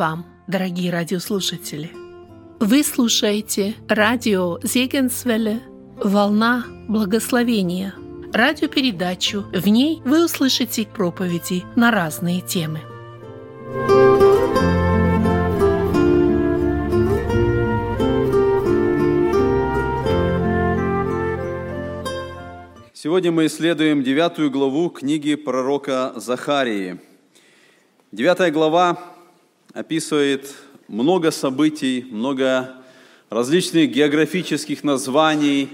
вам, дорогие радиослушатели! Вы слушаете радио Зегенсвелле «Волна благословения» радиопередачу. В ней вы услышите проповеди на разные темы. Сегодня мы исследуем девятую главу книги пророка Захарии. Девятая глава описывает много событий, много различных географических названий.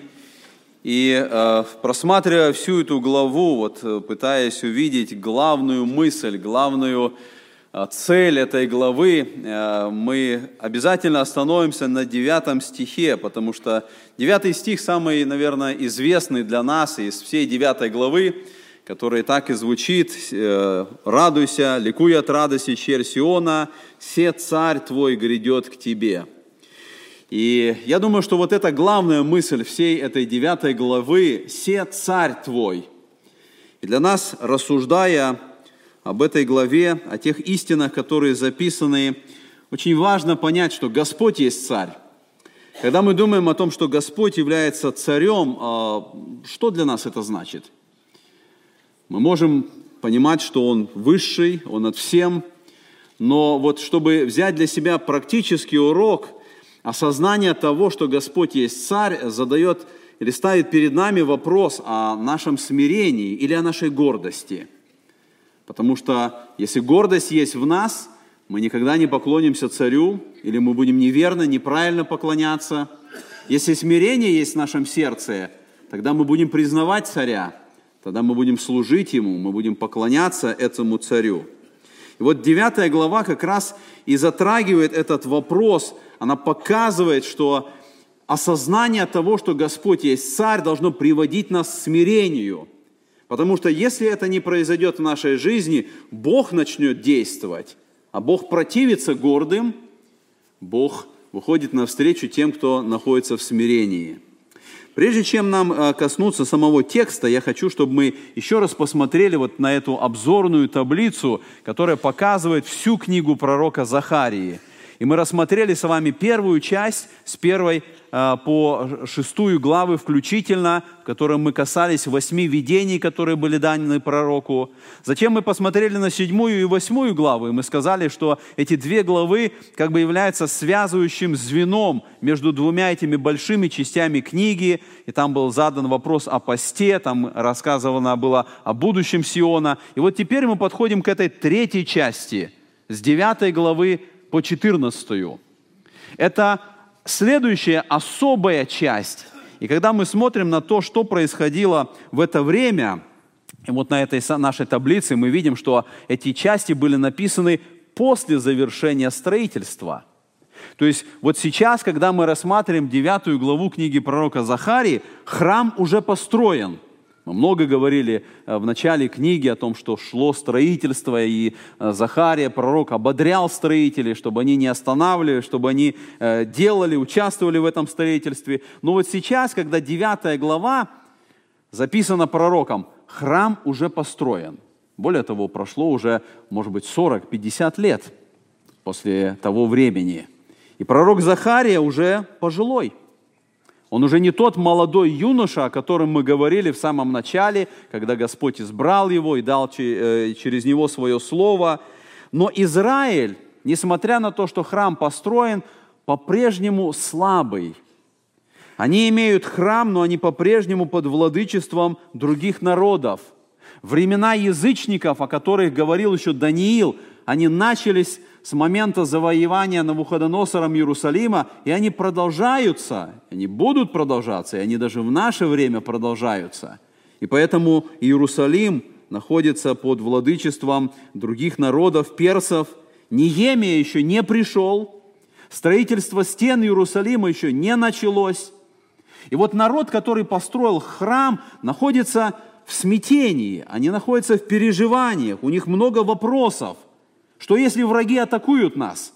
И э, просматривая всю эту главу, вот, э, пытаясь увидеть главную мысль, главную э, цель этой главы, мы обязательно остановимся на девятом стихе, потому что девятый стих самый, наверное, известный для нас из всей девятой главы, который так и звучит, э, «Радуйся, ликуй от радости, черь все царь твой грядет к тебе». И я думаю, что вот это главная мысль всей этой девятой главы «Се царь твой». И для нас, рассуждая об этой главе, о тех истинах, которые записаны, очень важно понять, что Господь есть царь. Когда мы думаем о том, что Господь является царем, а, что для нас это значит? Мы можем понимать, что Он высший, Он над всем, но вот чтобы взять для себя практический урок – осознание того, что Господь есть Царь, задает или ставит перед нами вопрос о нашем смирении или о нашей гордости. Потому что если гордость есть в нас, мы никогда не поклонимся царю, или мы будем неверно, неправильно поклоняться. Если смирение есть в нашем сердце, тогда мы будем признавать царя, тогда мы будем служить ему, мы будем поклоняться этому царю. И вот девятая глава как раз и затрагивает этот вопрос, она показывает, что осознание того, что Господь есть царь, должно приводить нас к смирению. Потому что если это не произойдет в нашей жизни, Бог начнет действовать, а Бог противится гордым, Бог выходит навстречу тем, кто находится в смирении – Прежде чем нам э, коснуться самого текста, я хочу, чтобы мы еще раз посмотрели вот на эту обзорную таблицу, которая показывает всю книгу пророка Захарии. И мы рассмотрели с вами первую часть с первой а, по шестую главы включительно, в котором мы касались восьми видений, которые были даны пророку. Затем мы посмотрели на седьмую и восьмую главы, и мы сказали, что эти две главы как бы являются связывающим звеном между двумя этими большими частями книги, и там был задан вопрос о посте, там рассказывано было о будущем Сиона. И вот теперь мы подходим к этой третьей части, с девятой главы по 14. Это следующая особая часть. И когда мы смотрим на то, что происходило в это время, и вот на этой нашей таблице мы видим, что эти части были написаны после завершения строительства. То есть вот сейчас, когда мы рассматриваем девятую главу книги пророка Захарии, храм уже построен – мы много говорили э, в начале книги о том, что шло строительство, и э, Захария, пророк, ободрял строителей, чтобы они не останавливали, чтобы они э, делали, участвовали в этом строительстве. Но вот сейчас, когда 9 глава записана пророком, храм уже построен. Более того, прошло уже, может быть, 40-50 лет после того времени. И пророк Захария уже пожилой – он уже не тот молодой юноша, о котором мы говорили в самом начале, когда Господь избрал его и дал э, через него свое слово. Но Израиль, несмотря на то, что храм построен, по-прежнему слабый. Они имеют храм, но они по-прежнему под владычеством других народов. Времена язычников, о которых говорил еще Даниил, они начались с момента завоевания Навуходоносором Иерусалима, и они продолжаются, они будут продолжаться, и они даже в наше время продолжаются. И поэтому Иерусалим находится под владычеством других народов, персов. Неемия еще не пришел, строительство стен Иерусалима еще не началось. И вот народ, который построил храм, находится в смятении, они находятся в переживаниях, у них много вопросов. Что если враги атакуют нас?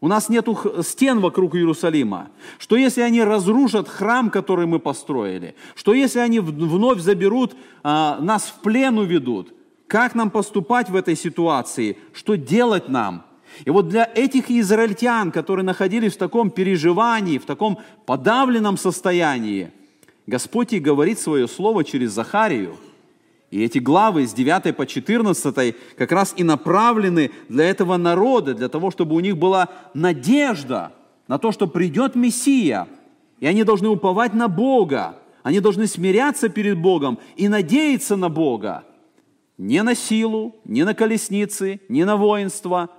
У нас нет стен вокруг Иерусалима. Что если они разрушат храм, который мы построили? Что если они вновь заберут, а, нас в плен уведут? Как нам поступать в этой ситуации? Что делать нам? И вот для этих израильтян, которые находились в таком переживании, в таком подавленном состоянии, Господь и говорит свое слово через Захарию. И эти главы с 9 по 14 как раз и направлены для этого народа, для того, чтобы у них была надежда на то, что придет Мессия, и они должны уповать на Бога, они должны смиряться перед Богом и надеяться на Бога. Не на силу, не на колесницы, не на воинство,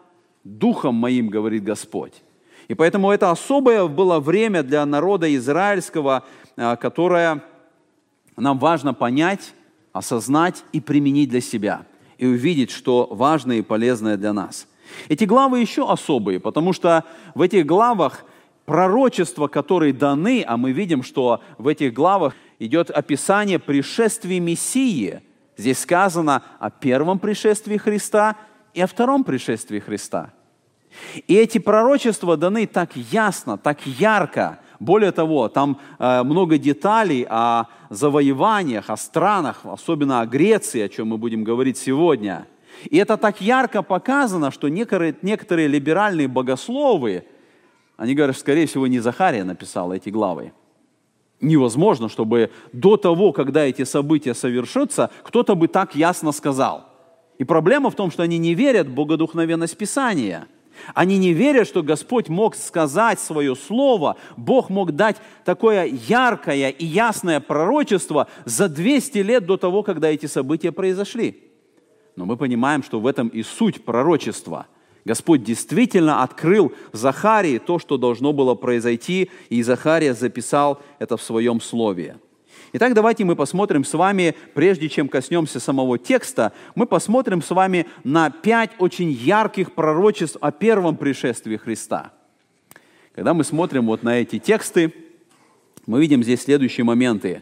духом моим, говорит Господь. И поэтому это особое было время для народа израильского, а, которое нам важно понять, осознать и применить для себя, и увидеть, что важное и полезное для нас. Эти главы еще особые, потому что в этих главах пророчества, которые даны, а мы видим, что в этих главах идет описание пришествия Мессии. Здесь сказано о первом пришествии Христа и о втором пришествии Христа. И эти пророчества даны так ясно, так ярко. Более того, там э, много деталей о завоеваниях, о странах, особенно о Греции, о чем мы будем говорить сегодня. И это так ярко показано, что некоторые, некоторые либеральные богословы, они говорят, скорее всего, не Захария написал эти главы. Невозможно, чтобы до того, когда эти события совершатся, кто-то бы так ясно сказал. И проблема в том, что они не верят в богодухновенность Писания. Они не верят, что Господь мог сказать свое слово, Бог мог дать такое яркое и ясное пророчество за 200 лет до того, когда эти события произошли. Но мы понимаем, что в этом и суть пророчества – Господь действительно открыл Захарии то, что должно было произойти, и Захария записал это в своем слове. Итак, давайте мы посмотрим с вами, прежде чем коснемся самого текста, мы посмотрим с вами на пять очень ярких пророчеств о первом пришествии Христа. Когда мы смотрим вот на эти тексты, мы видим здесь следующие моменты.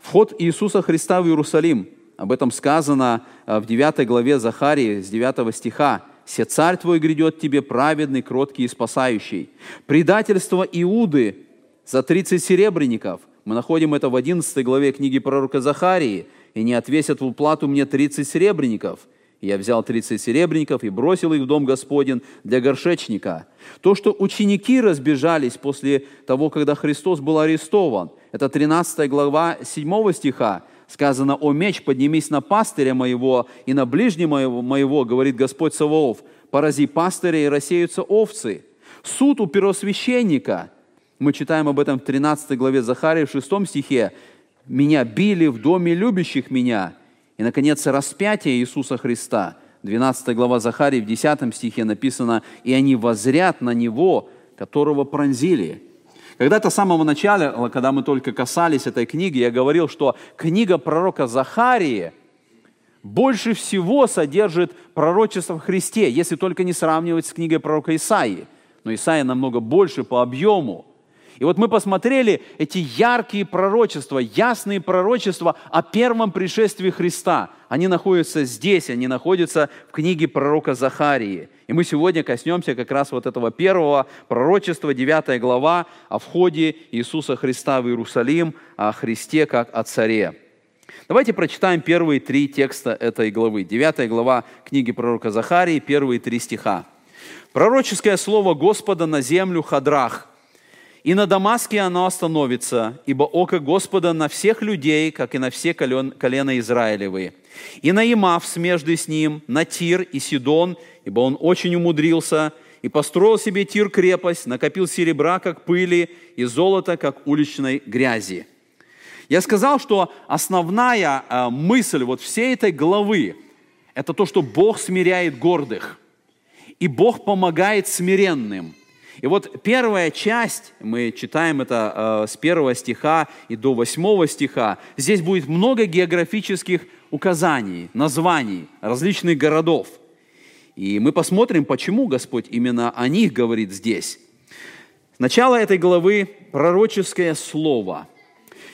Вход Иисуса Христа в Иерусалим. Об этом сказано э, в 9 главе Захарии с 9 стиха. «Се царь твой грядет тебе, праведный, кроткий и спасающий». Предательство Иуды за 30 серебряников. Мы находим это в 11 главе книги пророка Захарии. «И не отвесят в уплату мне 30 серебряников». я взял 30 серебряников и бросил их в дом Господен для горшечника. То, что ученики разбежались после того, когда Христос был арестован, это 13 глава 7 стиха, сказано, «О меч, поднимись на пастыря моего и на ближнего моего, моего говорит Господь Саваоф, порази пастыря и рассеются овцы». Суд у первосвященника, мы читаем об этом в 13 главе Захарии, в 6 стихе, «Меня били в доме любящих меня». И, наконец, распятие Иисуса Христа, 12 глава Захарии, в 10 стихе написано, «И они возрят на Него, которого пронзили». Когда-то с самого начала, когда мы только касались этой книги, я говорил, что книга пророка Захарии больше всего содержит пророчество в Христе, если только не сравнивать с книгой пророка Исаии. Но Исаия намного больше по объему. И вот мы посмотрели эти яркие пророчества, ясные пророчества о первом пришествии Христа. Они находятся здесь, они находятся в книге пророка Захарии. И мы сегодня коснемся как раз вот этого первого пророчества, 9 глава, о входе Иисуса Христа в Иерусалим, о Христе как о царе. Давайте прочитаем первые три текста этой главы. 9 глава книги пророка Захарии, первые три стиха. «Пророческое слово Господа на землю Хадрах, и на Дамаске оно остановится, ибо око Господа на всех людей, как и на все колена Израилевые. И на Имав смежды с ним, на Тир и Сидон, ибо он очень умудрился, и построил себе Тир крепость, накопил серебра, как пыли, и золото, как уличной грязи. Я сказал, что основная э, мысль вот всей этой главы – это то, что Бог смиряет гордых, и Бог помогает смиренным – и вот первая часть, мы читаем это э, с первого стиха и до восьмого стиха, здесь будет много географических указаний, названий различных городов. И мы посмотрим, почему Господь именно о них говорит здесь. Начало этой главы – пророческое слово.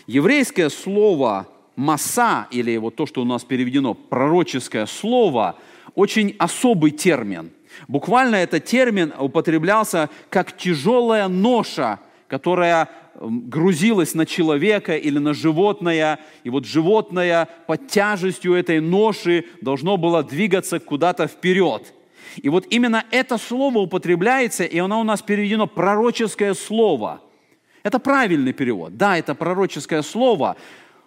Еврейское слово «маса», или вот то, что у нас переведено «пророческое слово», очень особый термин – Буквально этот термин употреблялся как тяжелая ноша, которая грузилась на человека или на животное, и вот животное под тяжестью этой ноши должно было двигаться куда-то вперед. И вот именно это слово употребляется, и оно у нас переведено пророческое слово. Это правильный перевод. Да, это пророческое слово,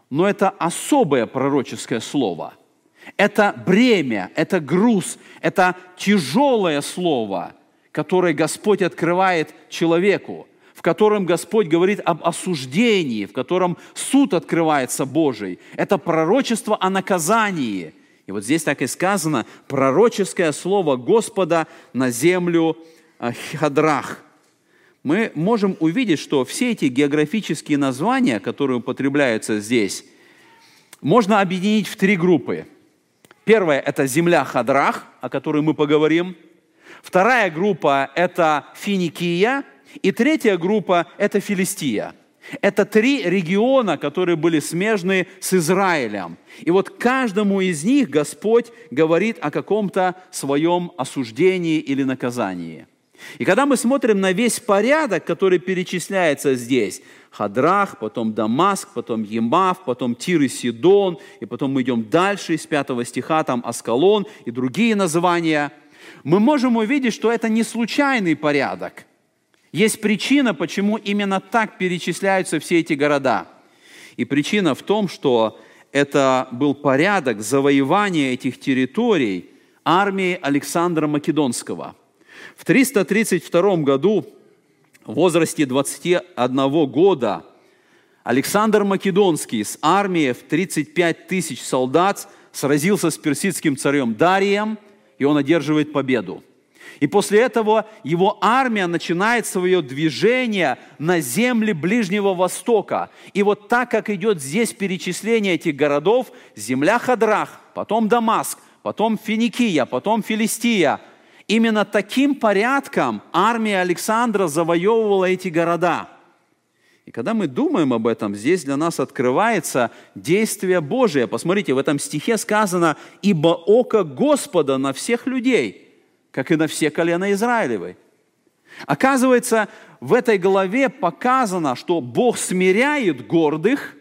но это особое пророческое слово. Это бремя, это груз, это тяжелое слово, которое Господь открывает человеку, в котором Господь говорит об осуждении, в котором суд открывается Божий. Это пророчество о наказании. И вот здесь так и сказано, пророческое слово Господа на землю э, Хадрах. Мы можем увидеть, что все эти географические названия, которые употребляются здесь, можно объединить в три группы. Первая – это земля Хадрах, о которой мы поговорим. Вторая группа – это Финикия. И третья группа – это Филистия – это три региона, которые были смежны с Израилем. И вот каждому из них Господь говорит о каком-то своем осуждении или наказании. И когда мы смотрим на весь порядок, который перечисляется здесь, Хадрах, потом Дамаск, потом Емав, потом Тир и Сидон, и потом мы идем дальше из 5 стиха, там Аскалон и другие названия, мы можем увидеть, что это не случайный порядок. Есть причина, почему именно так перечисляются все эти города. И причина в том, что это был порядок завоевания этих территорий армии Александра Македонского. В 332 году, в возрасте 21 года, Александр Македонский с армией в 35 тысяч солдат сразился с персидским царем Дарием, и он одерживает победу. И после этого его армия начинает свое движение на земли Ближнего Востока. И вот так, как идет здесь перечисление этих городов, земля Хадрах, потом Дамаск, потом Финикия, потом Филистия, именно таким порядком армия Александра завоевывала эти города. И когда мы думаем об этом, здесь для нас открывается действие Божие. Посмотрите, в этом стихе сказано, «Ибо око Господа на всех людей» как и на все колена Израилевы. Оказывается, в этой главе показано, что Бог смиряет гордых,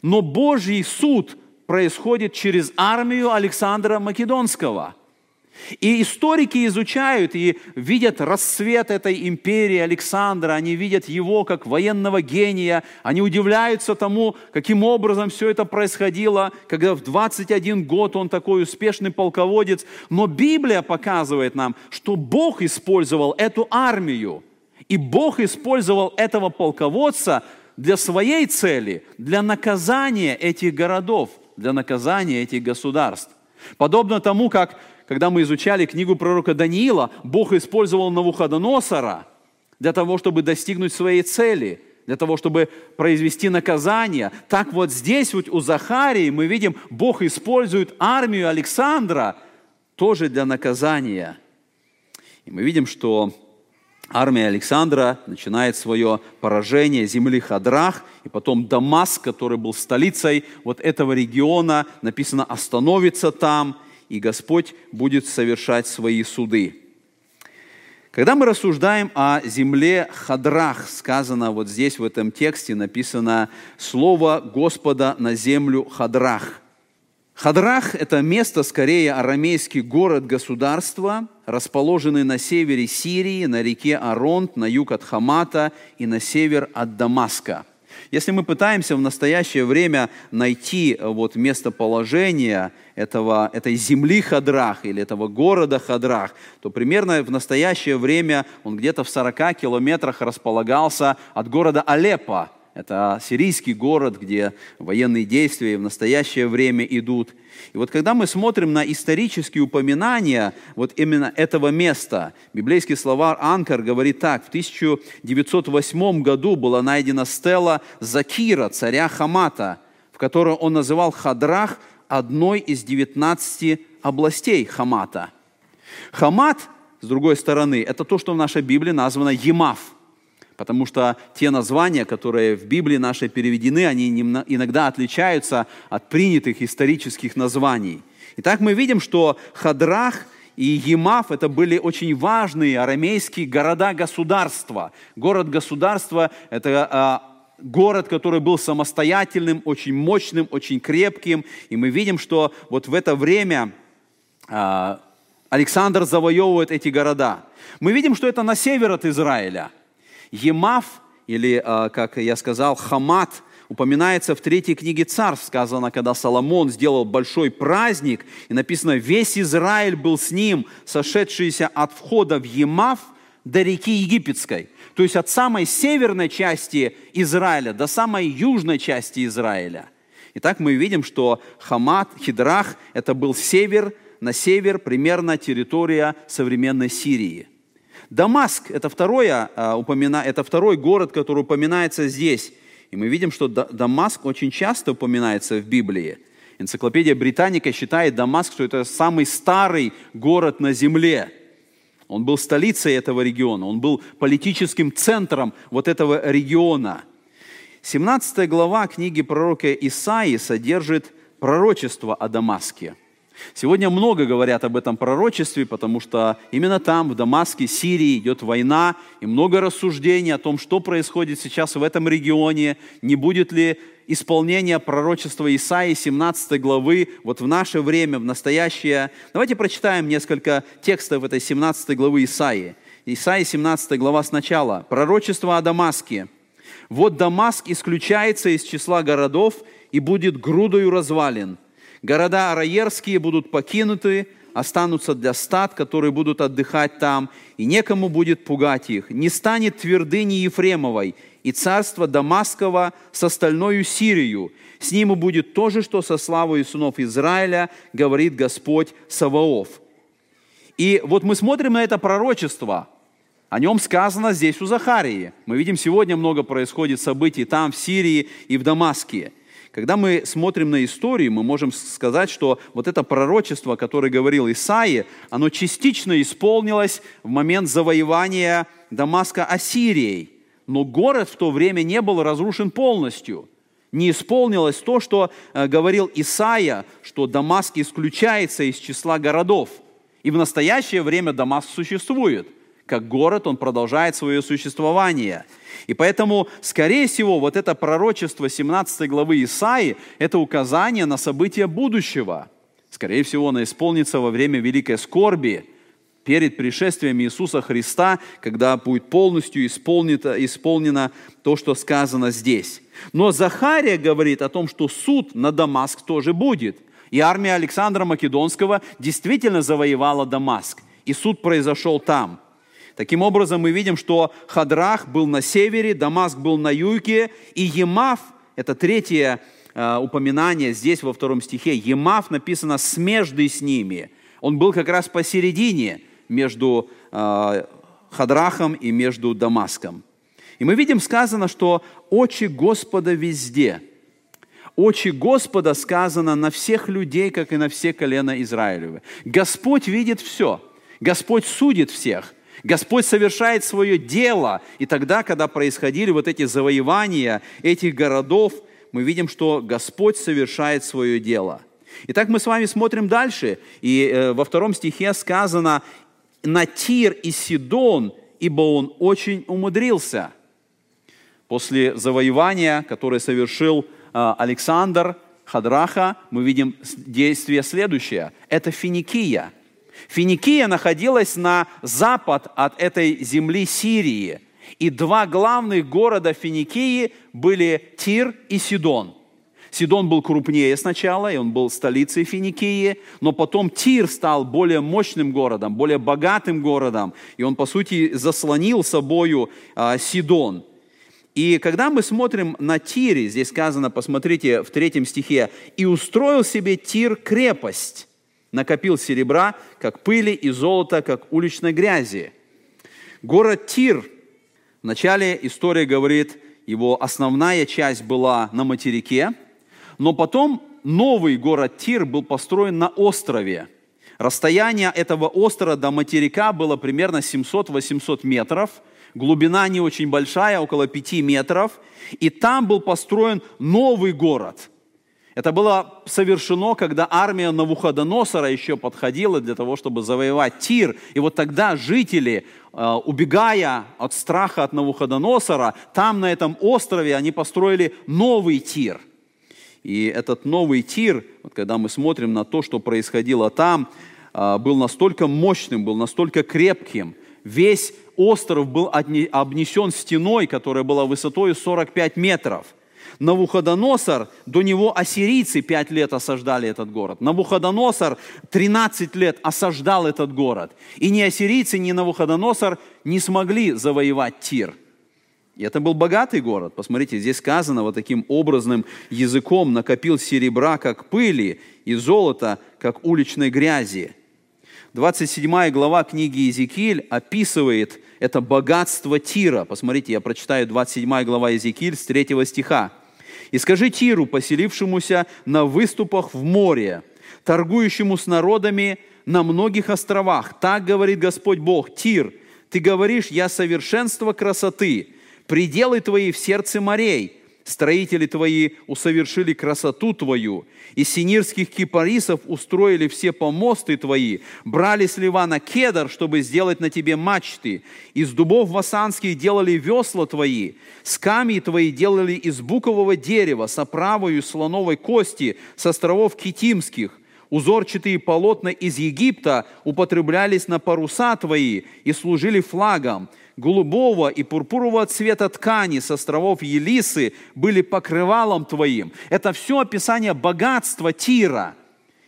но Божий суд происходит через армию Александра Македонского – и историки изучают и видят расцвет этой империи Александра, они видят его как военного гения, они удивляются тому, каким образом все это происходило, когда в 21 год он такой успешный полководец. Но Библия показывает нам, что Бог использовал эту армию, и Бог использовал этого полководца для своей цели, для наказания этих городов, для наказания этих государств. Подобно тому, как когда мы изучали книгу пророка Даниила, Бог использовал Навуходоносора для того, чтобы достигнуть своей цели, для того, чтобы произвести наказание. Так вот здесь вот у Захарии мы видим, Бог использует армию Александра тоже для наказания. И мы видим, что армия Александра начинает свое поражение земли Хадрах, и потом Дамаск, который был столицей вот этого региона, написано, остановится там – и Господь будет совершать свои суды. Когда мы рассуждаем о земле Хадрах, сказано вот здесь в этом тексте, написано слово Господа на землю Хадрах. Хадрах – это место, скорее, арамейский город-государство, расположенный на севере Сирии, на реке Аронт, на юг от Хамата и на север от Дамаска – если мы пытаемся в настоящее время найти э, вот местоположение этого, этой земли Хадрах или этого города Хадрах, то примерно в настоящее время он где-то в 40 километрах располагался от города Алеппо, это сирийский город, где военные действия в настоящее время идут. И вот когда мы смотрим на исторические упоминания вот именно этого места, библейский словарь Анкар говорит так, в 1908 году была найдена стела Закира, царя Хамата, в которой он называл Хадрах одной из 19 областей Хамата. Хамат, с другой стороны, это то, что в нашей Библии названо Емав – потому что те названия, которые в Библии нашей переведены, они иногда отличаются от принятых исторических названий. Итак, мы видим, что Хадрах и Емав – это были очень важные арамейские города-государства. Город-государство – это а, город, который был самостоятельным, очень мощным, очень крепким. И мы видим, что вот в это время а, Александр завоевывает эти города. Мы видим, что это на север от Израиля. Емав, или, а, как я сказал, Хамат, упоминается в третьей книге царств, сказано, когда Соломон сделал большой праздник, и написано, весь Израиль был с ним, сошедшийся от входа в Емав до реки Египетской. То есть от самой северной части Израиля до самой южной части Израиля. Итак, мы видим, что Хамат, Хидрах – это был север на север примерно территория современной Сирии. Дамаск – это, второе, а, это второй город, который упоминается здесь. И мы видим, что Дамаск очень часто упоминается в Библии. Энциклопедия Британика считает Дамаск, что это самый старый город на земле. Он был столицей этого региона, он был политическим центром вот этого региона. 17 глава книги пророка Исаии содержит пророчество о Дамаске – Сегодня много говорят об этом пророчестве, потому что именно там, в Дамаске, Сирии, идет война, и много рассуждений о том, что происходит сейчас в этом регионе, не будет ли исполнение пророчества Исаии 17 главы вот в наше время, в настоящее. Давайте прочитаем несколько текстов этой 17 главы Исаии. Исаии 17 глава сначала. Пророчество о Дамаске. «Вот Дамаск исключается из числа городов и будет грудою развален» Города араерские будут покинуты, останутся для стад, которые будут отдыхать там, и некому будет пугать их. Не станет твердыни Ефремовой, и царство Дамаскова с остальною Сирию. С ним будет то же, что со славой сынов Израиля, говорит Господь Саваоф. И вот мы смотрим на это пророчество. О нем сказано здесь у Захарии. Мы видим, сегодня много происходит событий там, в Сирии и в Дамаске – когда мы смотрим на историю, мы можем сказать, что вот это пророчество, которое говорил Исаия, оно частично исполнилось в момент завоевания Дамаска Ассирией. Но город в то время не был разрушен полностью. Не исполнилось то, что э, говорил Исаия, что Дамаск исключается из числа городов. И в настоящее время Дамаск существует – как город, он продолжает свое существование. И поэтому, скорее всего, вот это пророчество 17 главы Исаи – это указание на события будущего. Скорее всего, оно исполнится во время великой скорби, перед пришествием Иисуса Христа, когда будет полностью исполнено, исполнено то, что сказано здесь. Но Захария говорит о том, что суд на Дамаск тоже будет. И армия Александра Македонского действительно завоевала Дамаск. И суд произошел там – Таким образом, мы видим, что Хадрах был на севере, Дамаск был на юге, и Емав, это третье э, упоминание здесь во втором стихе, Емав написано смежды с ними. Он был как раз посередине между э, Хадрахом и между Дамаском. И мы видим сказано, что очи Господа везде. Очи Господа сказано на всех людей, как и на все колена Израилевы. Господь видит все. Господь судит всех. Господь совершает свое дело. И тогда, когда происходили вот эти завоевания этих городов, мы видим, что Господь совершает свое дело. Итак, мы с вами смотрим дальше. И э, во втором стихе сказано «На Тир и Сидон, ибо он очень умудрился». После завоевания, которое совершил э, Александр Хадраха, мы видим действие следующее. Это Финикия – Финикия находилась на запад от этой земли Сирии. И два главных города Финикии были Тир и Сидон. Сидон был крупнее сначала, и он был столицей Финикии, но потом Тир стал более мощным городом, более богатым городом, и он, по сути, заслонил собою а, Сидон. И когда мы смотрим на Тире, здесь сказано, посмотрите в третьем стихе, «И устроил себе Тир крепость, накопил серебра, как пыли, и золота, как уличной грязи. Город Тир, в начале история говорит, его основная часть была на материке, но потом новый город Тир был построен на острове. Расстояние этого острова до материка было примерно 700-800 метров, глубина не очень большая, около 5 метров, и там был построен новый город – это было совершено, когда армия Навуходоносора еще подходила для того, чтобы завоевать Тир. И вот тогда жители, э, убегая от страха от Навуходоносора, там, на этом острове, они построили новый Тир. И этот новый Тир, вот когда мы смотрим на то, что происходило там, а, был настолько мощным, был настолько крепким. Весь остров был обнесен стеной, которая была высотой 45 метров. Навуходоносор, до него ассирийцы пять лет осаждали этот город. Навуходоносор 13 лет осаждал этот город. И ни ассирийцы, ни Навуходоносор не смогли завоевать Тир. И это был богатый город. Посмотрите, здесь сказано вот таким образным языком накопил серебра, как пыли, и золота, как уличной грязи. 27 глава книги Иезекииль описывает это богатство Тира. Посмотрите, я прочитаю 27 глава Иезекииль с 3 стиха. «И скажи Тиру, поселившемуся на выступах в море, торгующему с народами на многих островах, так говорит Господь Бог, Тир, ты говоришь, я совершенство красоты, пределы твои в сердце морей, строители твои усовершили красоту твою, из синирских кипарисов устроили все помосты твои, брали с Ливана кедр, чтобы сделать на тебе мачты, из дубов васанских делали весла твои, скамьи твои делали из букового дерева, с оправою слоновой кости, с островов Китимских, узорчатые полотна из Египта употреблялись на паруса твои и служили флагом, голубого и пурпурового цвета ткани с островов Елисы были покрывалом твоим. Это все описание богатства Тира.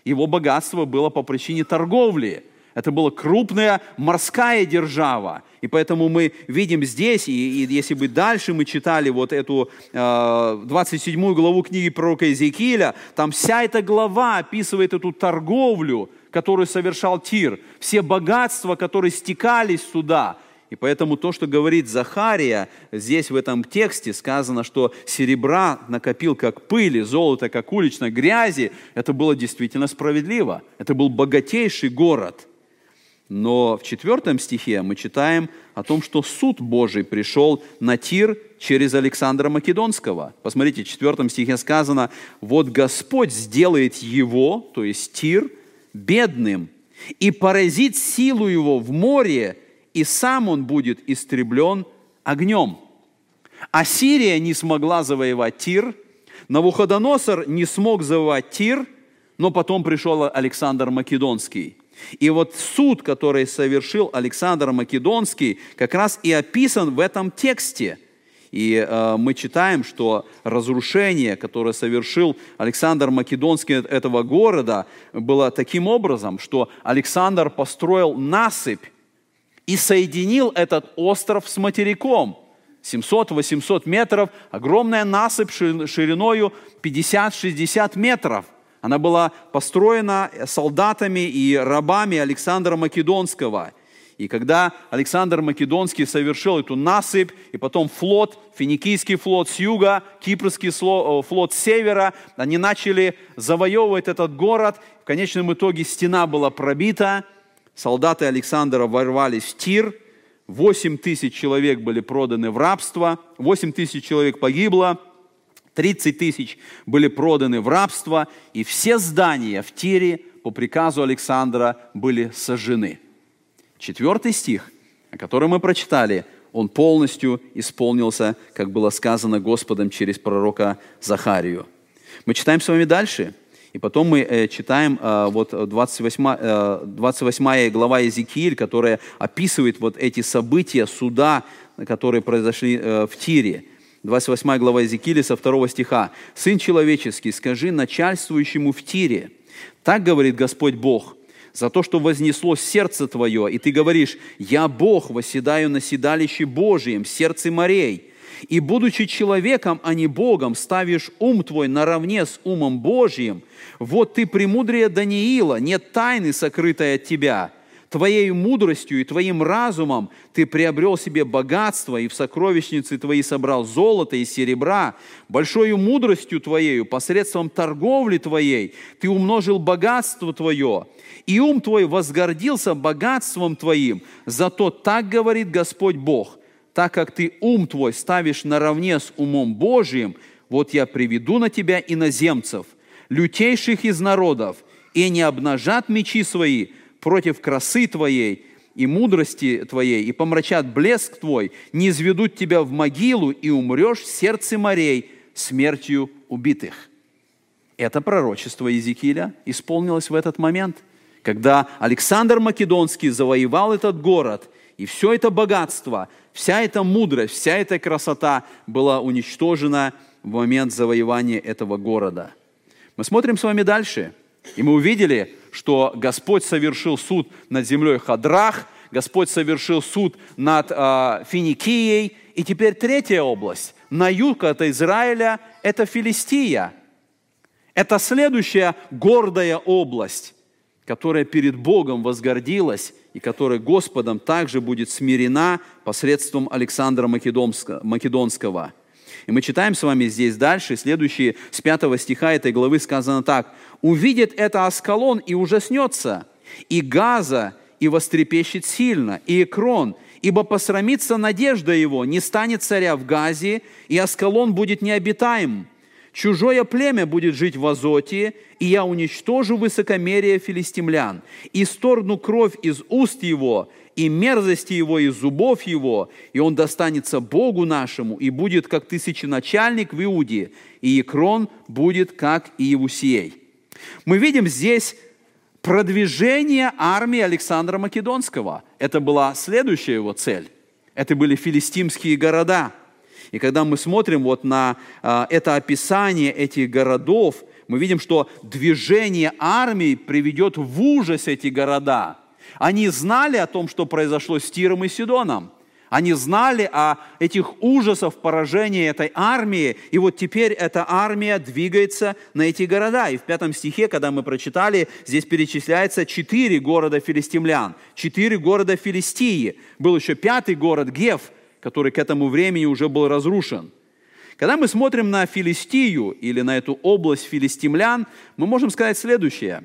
Его богатство было по причине торговли. Это была крупная морская держава. И поэтому мы видим здесь, и, и если бы дальше мы читали вот эту э, 27 главу книги пророка Иезекииля, там вся эта глава описывает эту торговлю, которую совершал Тир, все богатства, которые стекались сюда – и поэтому то, что говорит Захария, здесь в этом тексте сказано, что серебра накопил как пыли, золото как уличной грязи, это было действительно справедливо. Это был богатейший город. Но в четвертом стихе мы читаем о том, что суд Божий пришел на Тир через Александра Македонского. Посмотрите, в четвертом стихе сказано, «Вот Господь сделает его, то есть Тир, бедным, и поразит силу его в море, и сам он будет истреблен огнем. Ассирия не смогла завоевать Тир, Навуходоносор не смог завоевать Тир, но потом пришел Александр Македонский. И вот суд, который совершил Александр Македонский, как раз и описан в этом тексте. И э, мы читаем, что разрушение, которое совершил Александр Македонский этого города, было таким образом, что Александр построил насыпь и соединил этот остров с материком. 700-800 метров, огромная насыпь шириною 50-60 метров. Она была построена солдатами и рабами Александра Македонского. И когда Александр Македонский совершил эту насыпь, и потом флот, финикийский флот с юга, кипрский э, флот с севера, они начали завоевывать этот город. В конечном итоге стена была пробита, солдаты Александра ворвались в Тир, 8 тысяч человек были проданы в рабство, 8 тысяч человек погибло, 30 тысяч были проданы в рабство, и все здания в Тире по приказу Александра были сожжены. Четвертый стих, о котором мы прочитали, он полностью исполнился, как было сказано Господом через пророка Захарию. Мы читаем с вами дальше – и потом мы э, читаем э, вот 28, 28 э, глава Езекииль, которая описывает вот эти события суда, которые произошли в Тире. 28 глава Езекииля со 2 стиха. «Сын человеческий, скажи начальствующему в Тире, так говорит Господь Бог, за то, что вознесло сердце твое, и ты говоришь, я Бог, восседаю на седалище Божием, сердце морей, и, будучи человеком, а не Богом, ставишь ум твой наравне с умом Божьим, вот ты премудрее Даниила, нет тайны, сокрытой от тебя. Твоей мудростью и твоим разумом ты приобрел себе богатство, и в сокровищнице твои собрал золото и серебра. Большою мудростью твоею, посредством торговли твоей, ты умножил богатство твое, и ум твой возгордился богатством твоим. Зато так говорит Господь Бог – так как ты ум твой ставишь наравне с умом Божиим, вот я приведу на тебя иноземцев, лютейших из народов, и не обнажат мечи свои против красы твоей и мудрости твоей, и помрачат блеск твой, не изведут тебя в могилу, и умрешь в сердце морей смертью убитых». Это пророчество Иезекииля исполнилось в этот момент, когда Александр Македонский завоевал этот город, и все это богатство, вся эта мудрость, вся эта красота была уничтожена в момент завоевания этого города. Мы смотрим с вами дальше, и мы увидели, что Господь совершил суд над землей Хадрах, Господь совершил суд над э, Финикией, и теперь третья область, на юг от Израиля, это Филистия. Это следующая гордая область, которая перед Богом возгордилась и которая Господом также будет смирена посредством Александра Македонского. И мы читаем с вами здесь дальше, следующие с 5 стиха этой главы сказано так. «Увидит это Аскалон и ужаснется, и Газа, и вострепещет сильно, и Экрон, ибо посрамится надежда его, не станет царя в Газе, и Аскалон будет необитаем. Чужое племя будет жить в Азоте, и я уничтожу высокомерие филистимлян, и сторну кровь из уст его, и мерзости его из зубов его, и он достанется Богу нашему, и будет как тысяченачальник в Иуде, и Екрон будет как Иевусей». Мы видим здесь продвижение армии Александра Македонского. Это была следующая его цель. Это были филистимские города – и когда мы смотрим вот на а, это описание этих городов, мы видим, что движение армии приведет в ужас эти города. Они знали о том, что произошло с Тиром и Сидоном. Они знали о этих ужасах поражения этой армии, и вот теперь эта армия двигается на эти города. И в пятом стихе, когда мы прочитали, здесь перечисляется четыре города филистимлян, четыре города Филистии. Был еще пятый город Гев – который к этому времени уже был разрушен. Когда мы смотрим на Филистию или на эту область филистимлян, мы можем сказать следующее.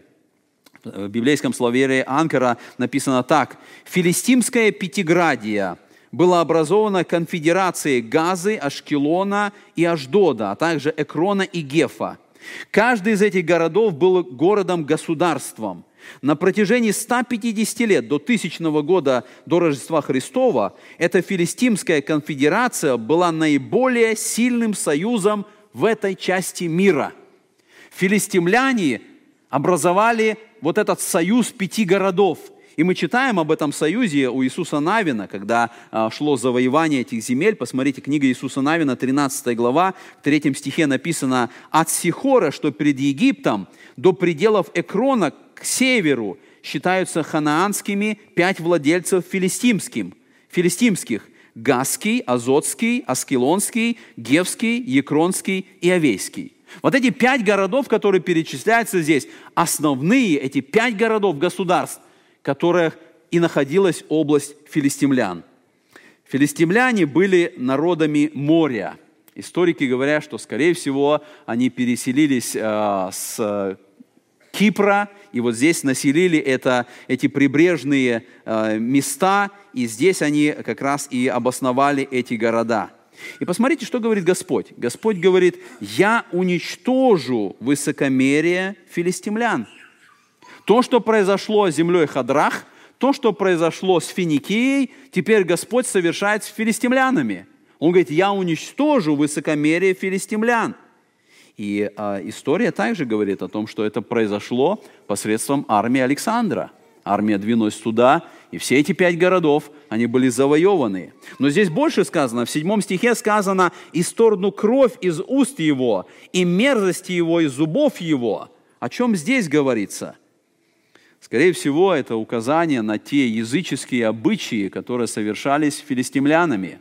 В библейском словаре Анкара написано так. «Филистимская Пятиградия была образована конфедерацией Газы, Ашкелона и Аждода, а также Экрона и Гефа. Каждый из этих городов был городом-государством. На протяжении 150 лет, до 1000 года до Рождества Христова, эта филистимская конфедерация была наиболее сильным союзом в этой части мира. Филистимляне образовали вот этот союз пяти городов – и мы читаем об этом союзе у Иисуса Навина, когда а, шло завоевание этих земель. Посмотрите, книга Иисуса Навина, 13 глава, в 3 стихе написано «От Сихора, что перед Египтом, до пределов Экрона к северу считаются ханаанскими пять владельцев филистимским, филистимских – Гаский, Азотский, Аскелонский, Гевский, Екронский и Овейский. Вот эти пять городов, которые перечисляются здесь, основные эти пять городов государств, которых и находилась область филистимлян. Филистимляне были народами моря. Историки говорят, что, скорее всего, они переселились э, с Кипра, и вот здесь населили это, эти прибрежные э, места, и здесь они как раз и обосновали эти города. И посмотрите, что говорит Господь. Господь говорит, я уничтожу высокомерие филистимлян. То, что произошло с землей Хадрах, то, что произошло с Финикией, теперь Господь совершает с филистимлянами. Он говорит, я уничтожу высокомерие филистимлян. И э, история также говорит о том, что это произошло посредством армии Александра. Армия двинулась туда, и все эти пять городов, они были завоеваны. Но здесь больше сказано, в седьмом стихе сказано, «Исторгну кровь из уст его, и мерзости его из зубов его». О чем здесь говорится – Скорее всего, это указание на те языческие обычаи, которые совершались филистимлянами.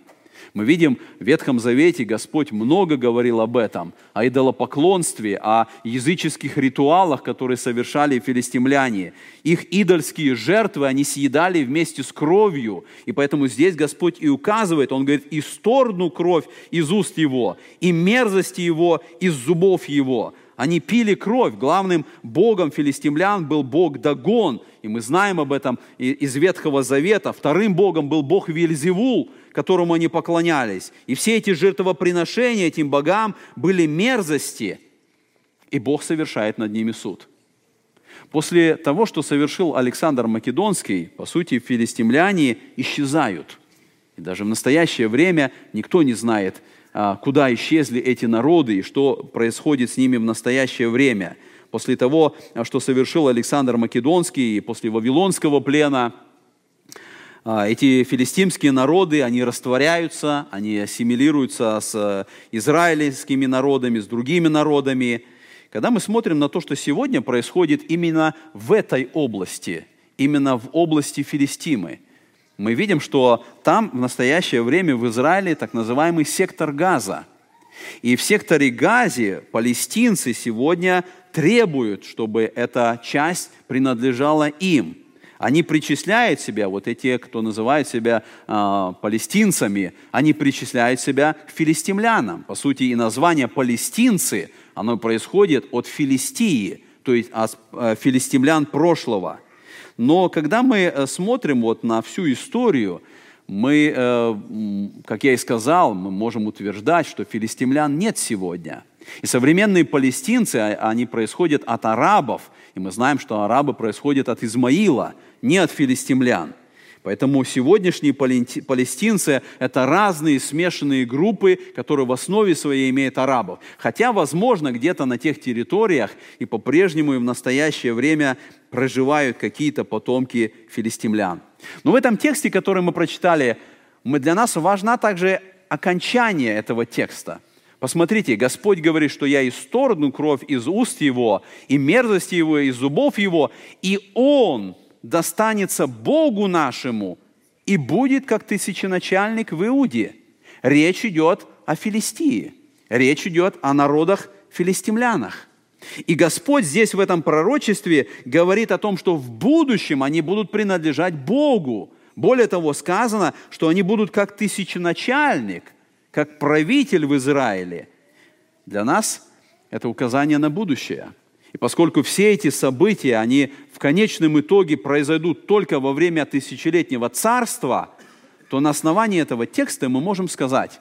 Мы видим, в Ветхом Завете Господь много говорил об этом, о идолопоклонстве, о языческих ритуалах, которые совершали филистимляне. Их идольские жертвы они съедали вместе с кровью, и поэтому здесь Господь и указывает, Он говорит, «Исторгну кровь из уст его, и мерзости его из зубов его». Они пили кровь. Главным богом филистимлян был бог Дагон. И мы знаем об этом из Ветхого Завета. Вторым богом был бог Вильзевул, которому они поклонялись. И все эти жертвоприношения этим богам были мерзости. И Бог совершает над ними суд. После того, что совершил Александр Македонский, по сути, филистимляне исчезают. И даже в настоящее время никто не знает, куда исчезли эти народы и что происходит с ними в настоящее время. после того, что совершил Александр Македонский, после Вавилонского плена, а, эти филистимские народы, они растворяются, они ассимилируются с израильскими народами, с другими народами. Когда мы смотрим на то, что сегодня происходит именно в этой области, именно в области Филистимы, мы видим, что там в настоящее время в Израиле так называемый сектор Газа. И в секторе Газе палестинцы сегодня требуют, чтобы эта часть принадлежала им. Они причисляют себя, вот эти, кто называет себя э, палестинцами, они причисляют себя к филистимлянам. По сути, и название палестинцы, оно происходит от Филистии, то есть от э, филистимлян прошлого – но когда мы э, смотрим вот на всю историю, мы, э, как я и сказал, мы можем утверждать, что филистимлян нет сегодня. И современные палестинцы, а, они происходят от арабов, и мы знаем, что арабы происходят от Измаила, не от филистимлян – Поэтому сегодняшние палестинцы – это разные смешанные группы, которые в основе своей имеют арабов. Хотя, возможно, где-то на тех территориях и по-прежнему и в настоящее время проживают какие-то потомки филистимлян. Но в этом тексте, который мы прочитали, мы, для нас важна также окончание этого текста. Посмотрите, Господь говорит, что я исторгну кровь из уст его и мерзости его из зубов его, и он достанется Богу нашему и будет как тысяченачальник в Иуде. Речь идет о Филистии. Речь идет о народах филистимлянах. И Господь здесь в этом пророчестве говорит о том, что в будущем они будут принадлежать Богу. Более того, сказано, что они будут как тысяченачальник, как правитель в Израиле. Для нас это указание на будущее – и поскольку все эти события, они в конечном итоге произойдут только во время тысячелетнего царства, то на основании этого текста мы можем сказать,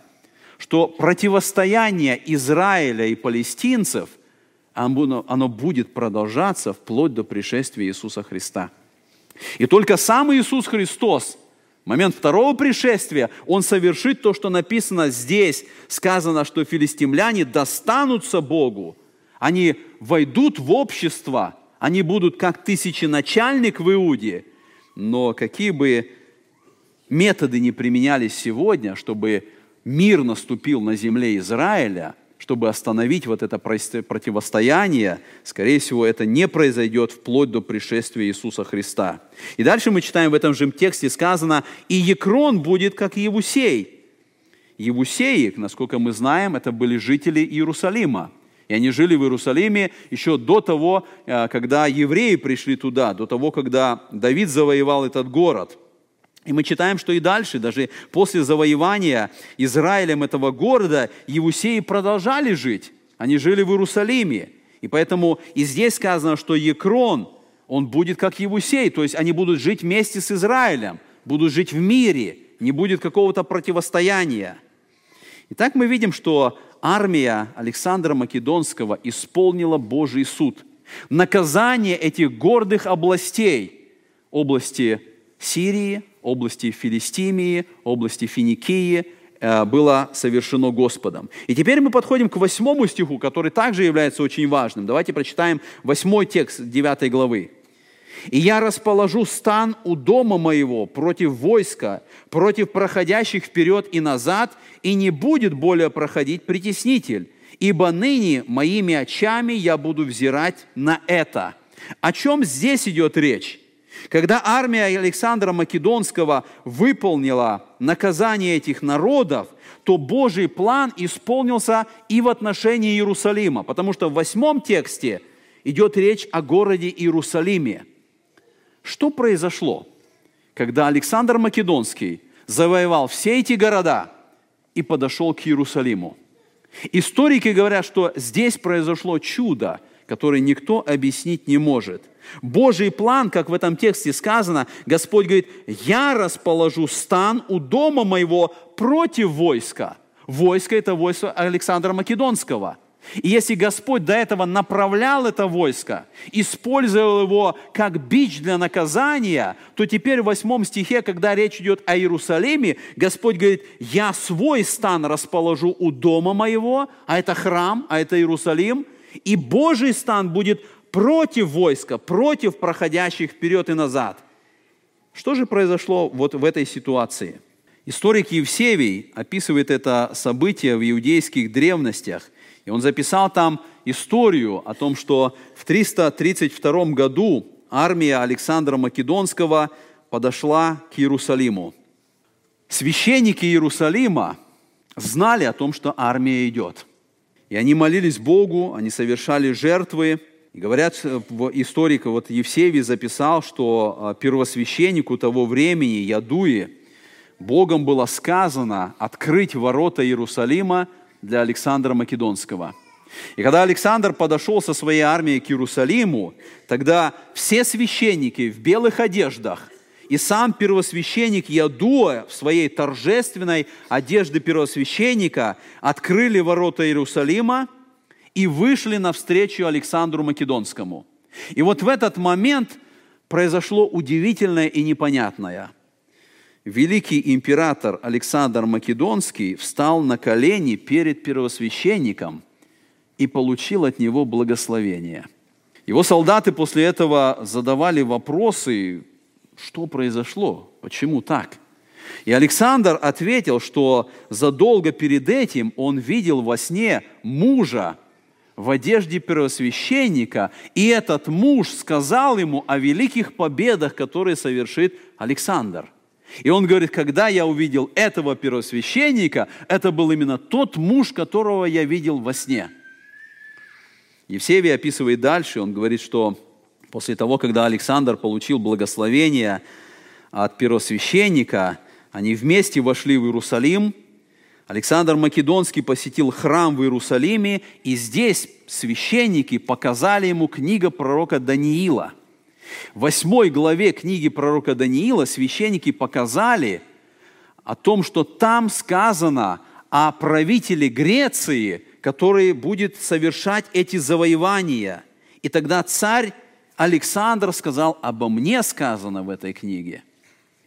что противостояние Израиля и палестинцев, оно будет продолжаться вплоть до пришествия Иисуса Христа. И только сам Иисус Христос, в момент второго пришествия, Он совершит то, что написано здесь. Сказано, что филистимляне достанутся Богу – они войдут в общество, они будут как тысяченачальник в Иуде, но какие бы методы не применялись сегодня, чтобы мир наступил на земле Израиля, чтобы остановить вот это противостояние, скорее всего, это не произойдет вплоть до пришествия Иисуса Христа. И дальше мы читаем в этом же тексте сказано, «И Екрон будет, как Евусей». Евусеи, насколько мы знаем, это были жители Иерусалима – и они жили в Иерусалиме еще до того, э, когда евреи пришли туда, до того, когда Давид завоевал этот город. И мы читаем, что и дальше, даже после завоевания Израилем этого города, Евусеи продолжали жить. Они жили в Иерусалиме. И поэтому и здесь сказано, что Екрон, он будет как Евусей, то есть они будут жить вместе с Израилем, будут жить в мире, не будет какого-то противостояния. Итак, мы видим, что армия Александра Македонского исполнила Божий суд. Наказание этих гордых областей, области Сирии, области Филистимии, области Финикии, э, было совершено Господом. И теперь мы подходим к восьмому стиху, который также является очень важным. Давайте прочитаем восьмой текст девятой главы. И я расположу стан у дома моего против войска, против проходящих вперед и назад, и не будет более проходить притеснитель, ибо ныне моими очами я буду взирать на это». О чем здесь идет речь? Когда армия Александра Македонского выполнила наказание этих народов, то Божий план исполнился и в отношении Иерусалима, потому что в восьмом тексте идет речь о городе Иерусалиме – что произошло, когда Александр Македонский завоевал все эти города и подошел к Иерусалиму? Историки говорят, что здесь произошло чудо, которое никто объяснить не может. Божий план, как в этом тексте сказано, Господь говорит, я расположу стан у дома моего против войска. Войско – это войско Александра Македонского – и если Господь до этого направлял это войско, использовал его как бич для наказания, то теперь в восьмом стихе, когда речь идет о Иерусалиме, Господь говорит, я свой стан расположу у дома моего, а это храм, а это Иерусалим, и Божий стан будет против войска, против проходящих вперед и назад. Что же произошло вот в этой ситуации? Историк Евсевий описывает это событие в иудейских древностях, и он записал там историю о том, что в 332 году армия Александра Македонского подошла к Иерусалиму. Священники Иерусалима знали о том, что армия идет. И они молились Богу, они совершали жертвы. И говорят, историк вот Евсевий записал, что а, первосвященнику того времени, Ядуи, Богом было сказано открыть ворота Иерусалима для Александра Македонского – и когда Александр подошел со своей армией к Иерусалиму, тогда все священники в белых одеждах и сам первосвященник Ядуа в своей торжественной одежде первосвященника открыли ворота Иерусалима и вышли навстречу Александру Македонскому. И вот в этот момент произошло удивительное и непонятное. Великий император Александр Македонский встал на колени перед первосвященником – и получил от него благословение. Его солдаты после этого задавали вопросы, что произошло, почему так. И Александр ответил, что задолго перед этим он видел во сне мужа в одежде первосвященника, и этот муж сказал ему о великих победах, которые совершит Александр. И он говорит, когда я увидел этого первосвященника, это был именно тот муж, которого я видел во сне – Евсевий описывает дальше, он говорит, что после того, когда Александр получил благословение от первосвященника, они вместе вошли в Иерусалим. Александр Македонский посетил храм в Иерусалиме, и здесь священники показали ему книгу пророка Даниила. В восьмой главе книги пророка Даниила священники показали о том, что там сказано о правителе Греции – который будет совершать эти завоевания. И тогда царь Александр сказал, обо мне сказано в этой книге.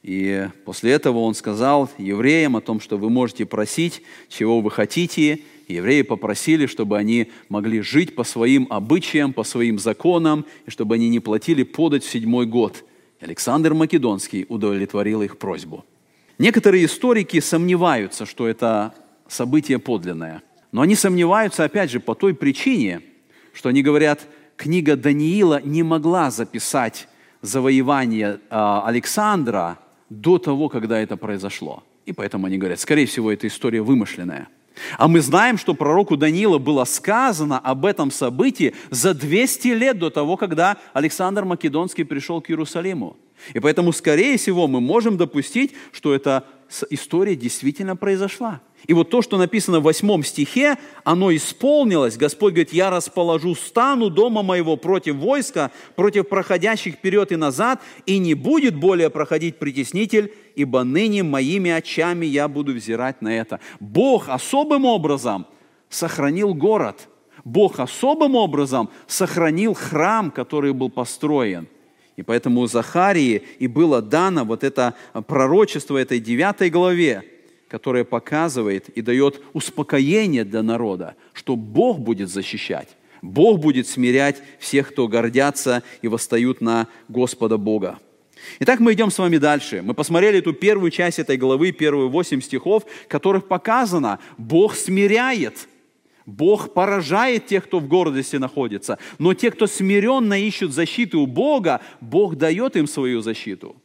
И после этого он сказал евреям о том, что вы можете просить, чего вы хотите. Евреи попросили, чтобы они могли жить по своим обычаям, по своим законам, и чтобы они не платили подать в седьмой год. Александр Македонский удовлетворил их просьбу. Некоторые историки сомневаются, что это событие подлинное – но они сомневаются, опять же, по той причине, что они говорят, книга Даниила не могла записать завоевание а, Александра до того, когда это произошло. И поэтому они говорят, скорее всего, эта история вымышленная. А мы знаем, что пророку Даниила было сказано об этом событии за 200 лет до того, когда Александр Македонский пришел к Иерусалиму. И поэтому, скорее всего, мы можем допустить, что эта история действительно произошла. И вот то, что написано в восьмом стихе, оно исполнилось. Господь говорит, я расположу стану дома моего против войска, против проходящих вперед и назад, и не будет более проходить притеснитель, ибо ныне моими очами я буду взирать на это. Бог особым образом сохранил город. Бог особым образом сохранил храм, который был построен – и поэтому Захарии и было дано вот это пророчество этой девятой главе, которое показывает и дает успокоение для народа, что Бог будет защищать, Бог будет смирять всех, кто гордятся и восстают на Господа Бога. Итак, мы идем с вами дальше. Мы посмотрели эту первую часть этой главы, первые восемь стихов, в которых показано, Бог смиряет – Бог поражает тех, кто в гордости находится. Но те, кто смиренно ищут защиты у Бога, Бог дает им свою защиту.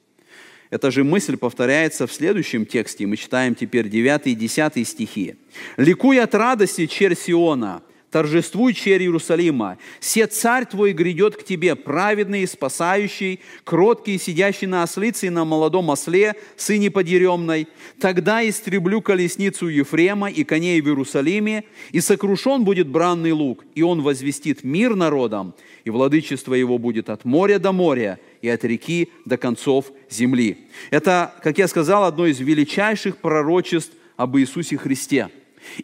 Эта же мысль повторяется в следующем тексте. Мы читаем теперь 9 и 10 стихи. «Ликуй от радости, черь Сиона, торжествуй, черь Иерусалима. Се царь твой грядет к тебе, праведный, спасающий, кроткий, сидящий на ослице и на молодом осле, сыне подеремной. Тогда истреблю колесницу Ефрема и коней в Иерусалиме, и сокрушен будет бранный лук, и он возвестит мир народам, и владычество его будет от моря до моря, и от реки до концов земли». Это, как я сказал, одно из величайших пророчеств об Иисусе Христе.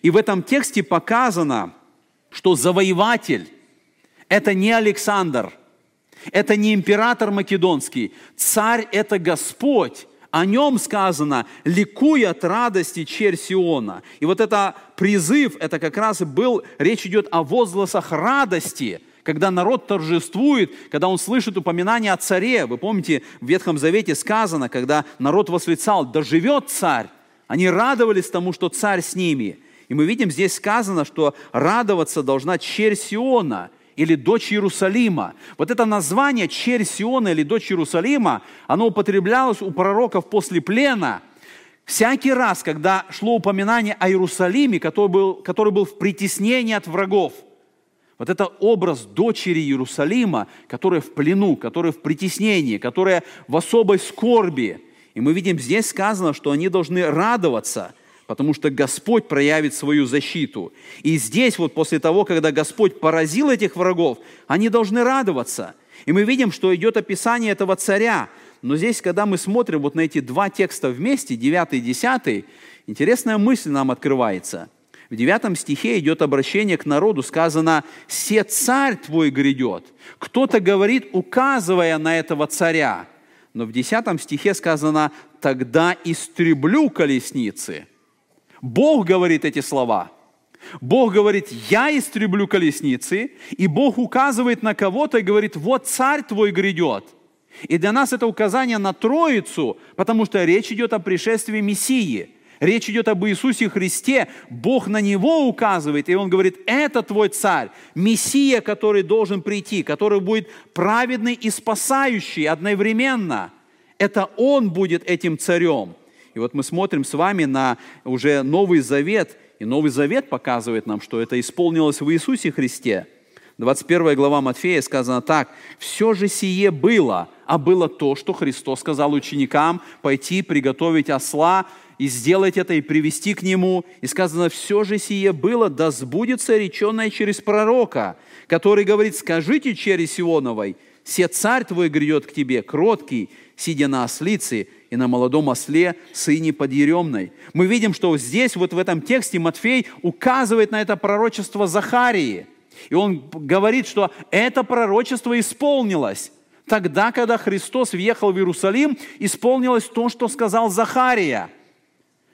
И в этом тексте показано, что завоеватель – это не Александр, это не император Македонский, царь – это Господь, о нем сказано, ликуй от радости черь Сиона. И вот это призыв, это как раз был, речь идет о возгласах радости, когда народ торжествует, когда он слышит упоминание о царе. Вы помните, в Ветхом Завете сказано, когда народ восклицал, да живет царь. Они радовались тому, что царь с ними. И мы видим, здесь сказано, что радоваться должна черь Сиона или дочь Иерусалима. Вот это название черь Сиона или дочь Иерусалима, оно употреблялось у пророков после плена – Всякий раз, когда шло упоминание о Иерусалиме, который был, который был в притеснении от врагов – вот это образ дочери Иерусалима, которая в плену, которая в притеснении, которая в особой скорби. И мы видим, здесь сказано, что они должны радоваться, потому что Господь проявит свою защиту. И здесь вот после того, когда Господь поразил этих врагов, они должны радоваться. И мы видим, что идет описание этого царя. Но здесь, когда мы смотрим вот на эти два текста вместе, 9 и 10, интересная мысль нам открывается – в девятом стихе идет обращение к народу, сказано «Се царь твой грядет». Кто-то говорит, указывая на этого царя. Но в десятом стихе сказано «Тогда истреблю колесницы». Бог говорит эти слова. Бог говорит, я истреблю колесницы, и Бог указывает на кого-то и говорит, вот царь твой грядет. И для нас это указание на Троицу, потому что речь идет о пришествии Мессии – Речь идет об Иисусе Христе. Бог на Него указывает, и Он говорит, это твой царь, Мессия, который должен прийти, который будет праведный и спасающий одновременно. Это Он будет этим царем. И вот мы смотрим с вами на уже Новый Завет, и Новый Завет показывает нам, что это исполнилось в Иисусе Христе. 21 глава Матфея сказано так, «Все же сие было, а было то, что Христос сказал ученикам, пойти приготовить осла, и сделать это, и привести к нему. И сказано, все же сие было, да сбудется реченное через пророка, который говорит, скажите через Сионовой, се царь твой грядет к тебе, кроткий, сидя на ослице, и на молодом осле, сыне подъеремной. Мы видим, что здесь, вот в этом тексте Матфей указывает на это пророчество Захарии. И он говорит, что это пророчество исполнилось. Тогда, когда Христос въехал в Иерусалим, исполнилось то, что сказал Захария –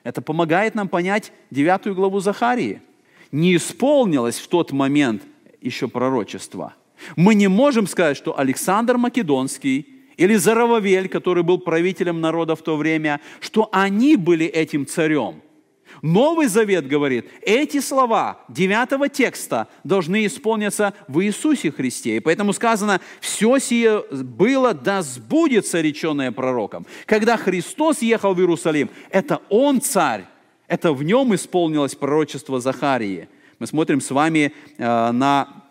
это помогает нам понять девятую главу Захарии. Не исполнилось в тот момент еще пророчество. Мы не можем сказать, что Александр Македонский или Зарававель, который был правителем народа в то время, что они были этим царем. Новый Завет говорит, эти слова девятого текста должны исполниться в Иисусе Христе. И поэтому сказано, все сие было, да сбудется реченное пророком. Когда Христос ехал в Иерусалим, это Он царь, это в нем исполнилось пророчество Захарии. Мы смотрим с вами э, на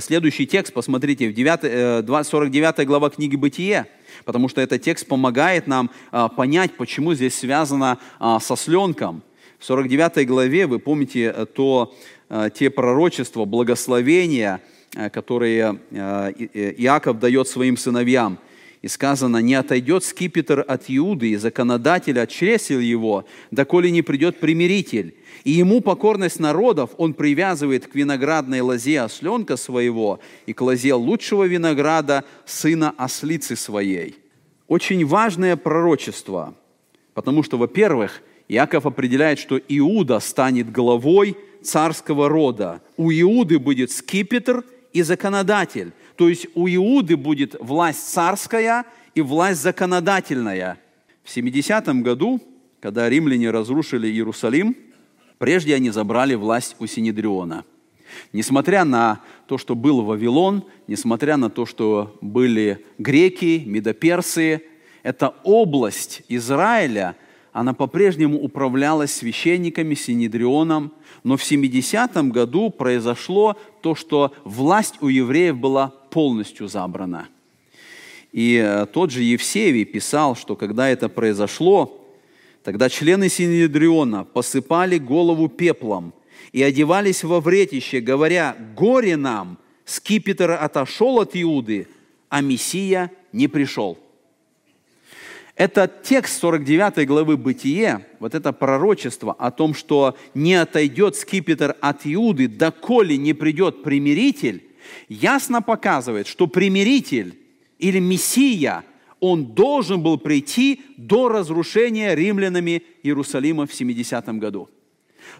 следующий текст, посмотрите, в 9, 49 э, глава книги «Бытие», потому что этот текст помогает нам понять, почему здесь связано со сленком – в 49 главе вы помните э, то, э, те пророчества, благословения, э, которые Иаков дает своим сыновьям. И сказано, не отойдет скипетр от Иуды, и законодатель от чресел его, доколе не придет примиритель. И ему покорность народов он привязывает к виноградной лозе осленка своего и к лозе лучшего винограда сына ослицы своей. Очень важное пророчество, потому что, во-первых, Иаков определяет, что Иуда станет главой царского рода. У Иуды будет скипетр и законодатель. То есть у Иуды будет власть царская и власть законодательная. В 70 году, когда римляне разрушили Иерусалим, прежде они забрали власть у Синедриона. Несмотря на то, что был Вавилон, несмотря на то, что были греки, медоперсы, эта область Израиля – она по-прежнему управлялась священниками, Синедрионом, но в 70-м году произошло то, что власть у евреев была полностью забрана. И э, тот же Евсевий писал, что когда это произошло, тогда члены Синедриона посыпали голову пеплом и одевались во вретище, говоря, «Горе нам! Скипетр отошел от Иуды, а Мессия не пришел». Этот текст 49 главы Бытие, вот это пророчество о том, что не отойдет скипетр от Иуды, доколе не придет примиритель, ясно показывает, что примиритель или Мессия, он должен был прийти до разрушения римлянами Иерусалима в 70 году.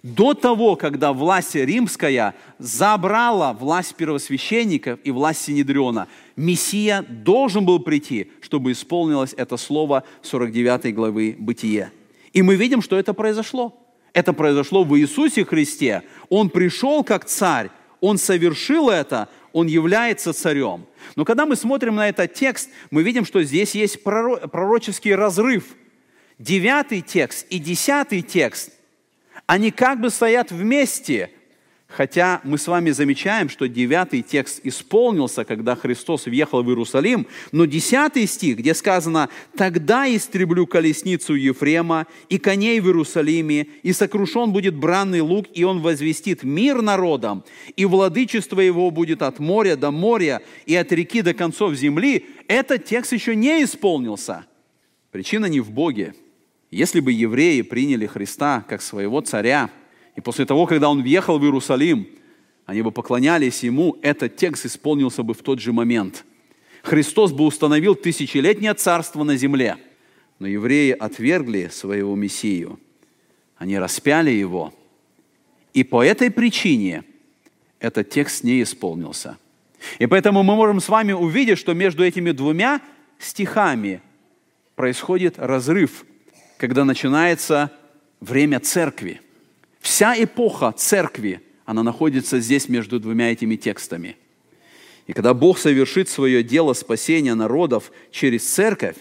До того, когда власть римская забрала власть первосвященников и власть Синедриона, Мессия должен был прийти, чтобы исполнилось это слово 49 главы Бытие. И мы видим, что это произошло. Это произошло в Иисусе Христе. Он пришел как царь, он совершил это, он является царем. Но когда мы смотрим на этот текст, мы видим, что здесь есть пророческий разрыв. Девятый текст и десятый текст, они как бы стоят вместе – Хотя мы с вами замечаем, что девятый текст исполнился, когда Христос въехал в Иерусалим, но десятый стих, где сказано «Тогда истреблю колесницу Ефрема и коней в Иерусалиме, и сокрушен будет бранный лук, и он возвестит мир народам, и владычество его будет от моря до моря и от реки до концов земли», этот текст еще не исполнился. Причина не в Боге. Если бы евреи приняли Христа как своего царя – и после того, когда он въехал в Иерусалим, они бы поклонялись ему, этот текст исполнился бы в тот же момент. Христос бы установил тысячелетнее царство на земле, но евреи отвергли своего Мессию. Они распяли его. И по этой причине этот текст не исполнился. И поэтому мы можем с вами увидеть, что между этими двумя стихами происходит разрыв, когда начинается время церкви – Вся эпоха церкви, она находится здесь между двумя этими текстами. И когда Бог совершит свое дело спасения народов через церковь,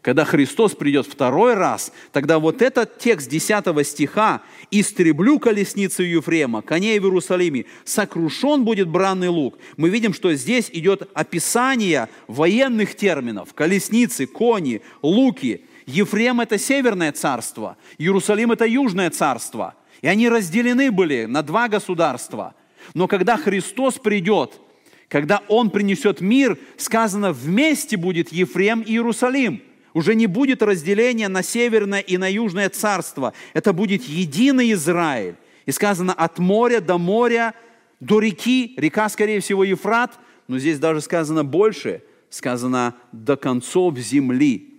когда Христос придет второй раз, тогда вот этот текст 10 стиха «Истреблю колесницу Ефрема, коней в Иерусалиме, сокрушен будет бранный лук». Мы видим, что здесь идет описание военных терминов – колесницы, кони, луки. Ефрем – это северное царство, Иерусалим – это южное царство – и они разделены были на два государства. Но когда Христос придет, когда Он принесет мир, сказано, вместе будет Ефрем и Иерусалим. Уже не будет разделения на северное и на южное царство. Это будет единый Израиль. И сказано, от моря до моря, до реки, река, скорее всего, Ефрат, но здесь даже сказано больше, сказано до концов земли.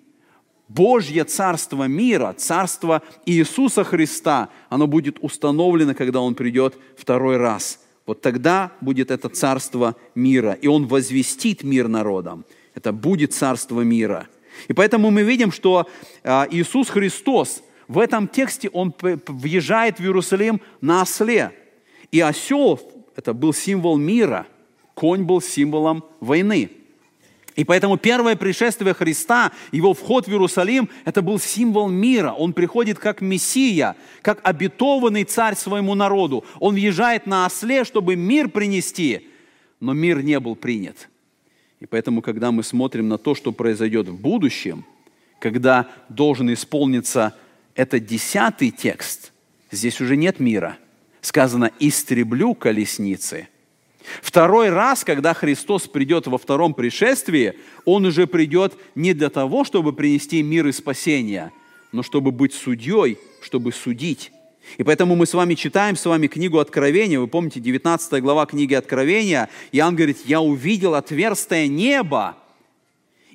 Божье царство мира, царство Иисуса Христа, оно будет установлено, когда Он придет второй раз. Вот тогда будет это царство мира, и Он возвестит мир народам. Это будет царство мира. И поэтому мы видим, что а, Иисус Христос в этом тексте, Он въезжает в Иерусалим на осле. И осел – это был символ мира, конь был символом войны. И поэтому первое пришествие Христа, его вход в Иерусалим, это был символ мира. Он приходит как Мессия, как обетованный царь своему народу. Он въезжает на осле, чтобы мир принести, но мир не был принят. И поэтому, когда мы смотрим на то, что произойдет в будущем, когда должен исполниться этот десятый текст, здесь уже нет мира. Сказано «истреблю колесницы», Второй раз, когда Христос придет во втором пришествии, Он уже придет не для того, чтобы принести мир и спасение, но чтобы быть судьей, чтобы судить. И поэтому мы с вами читаем с вами книгу Откровения. Вы помните, 19 глава книги Откровения. Иоанн говорит, я увидел отверстие неба.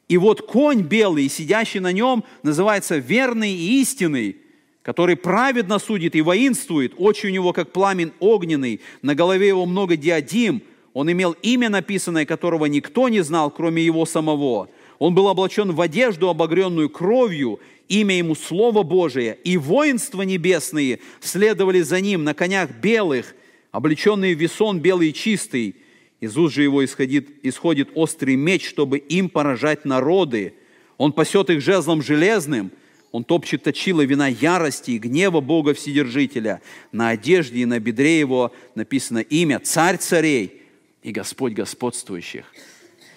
И вот конь белый, сидящий на нем, называется верный и истинный, который праведно судит и воинствует, очи у него как пламень огненный, на голове его много диадим, он имел имя написанное, которого никто не знал, кроме его самого. Он был облачен в одежду, обогренную кровью, имя ему Слово Божие, и воинства небесные следовали за ним на конях белых, облеченные в весон белый и чистый. Из уст же его исходит, исходит острый меч, чтобы им поражать народы. Он пасет их жезлом железным – он топчет точила вина ярости и гнева Бога Вседержителя. На одежде и на бедре его написано имя «Царь царей и Господь господствующих».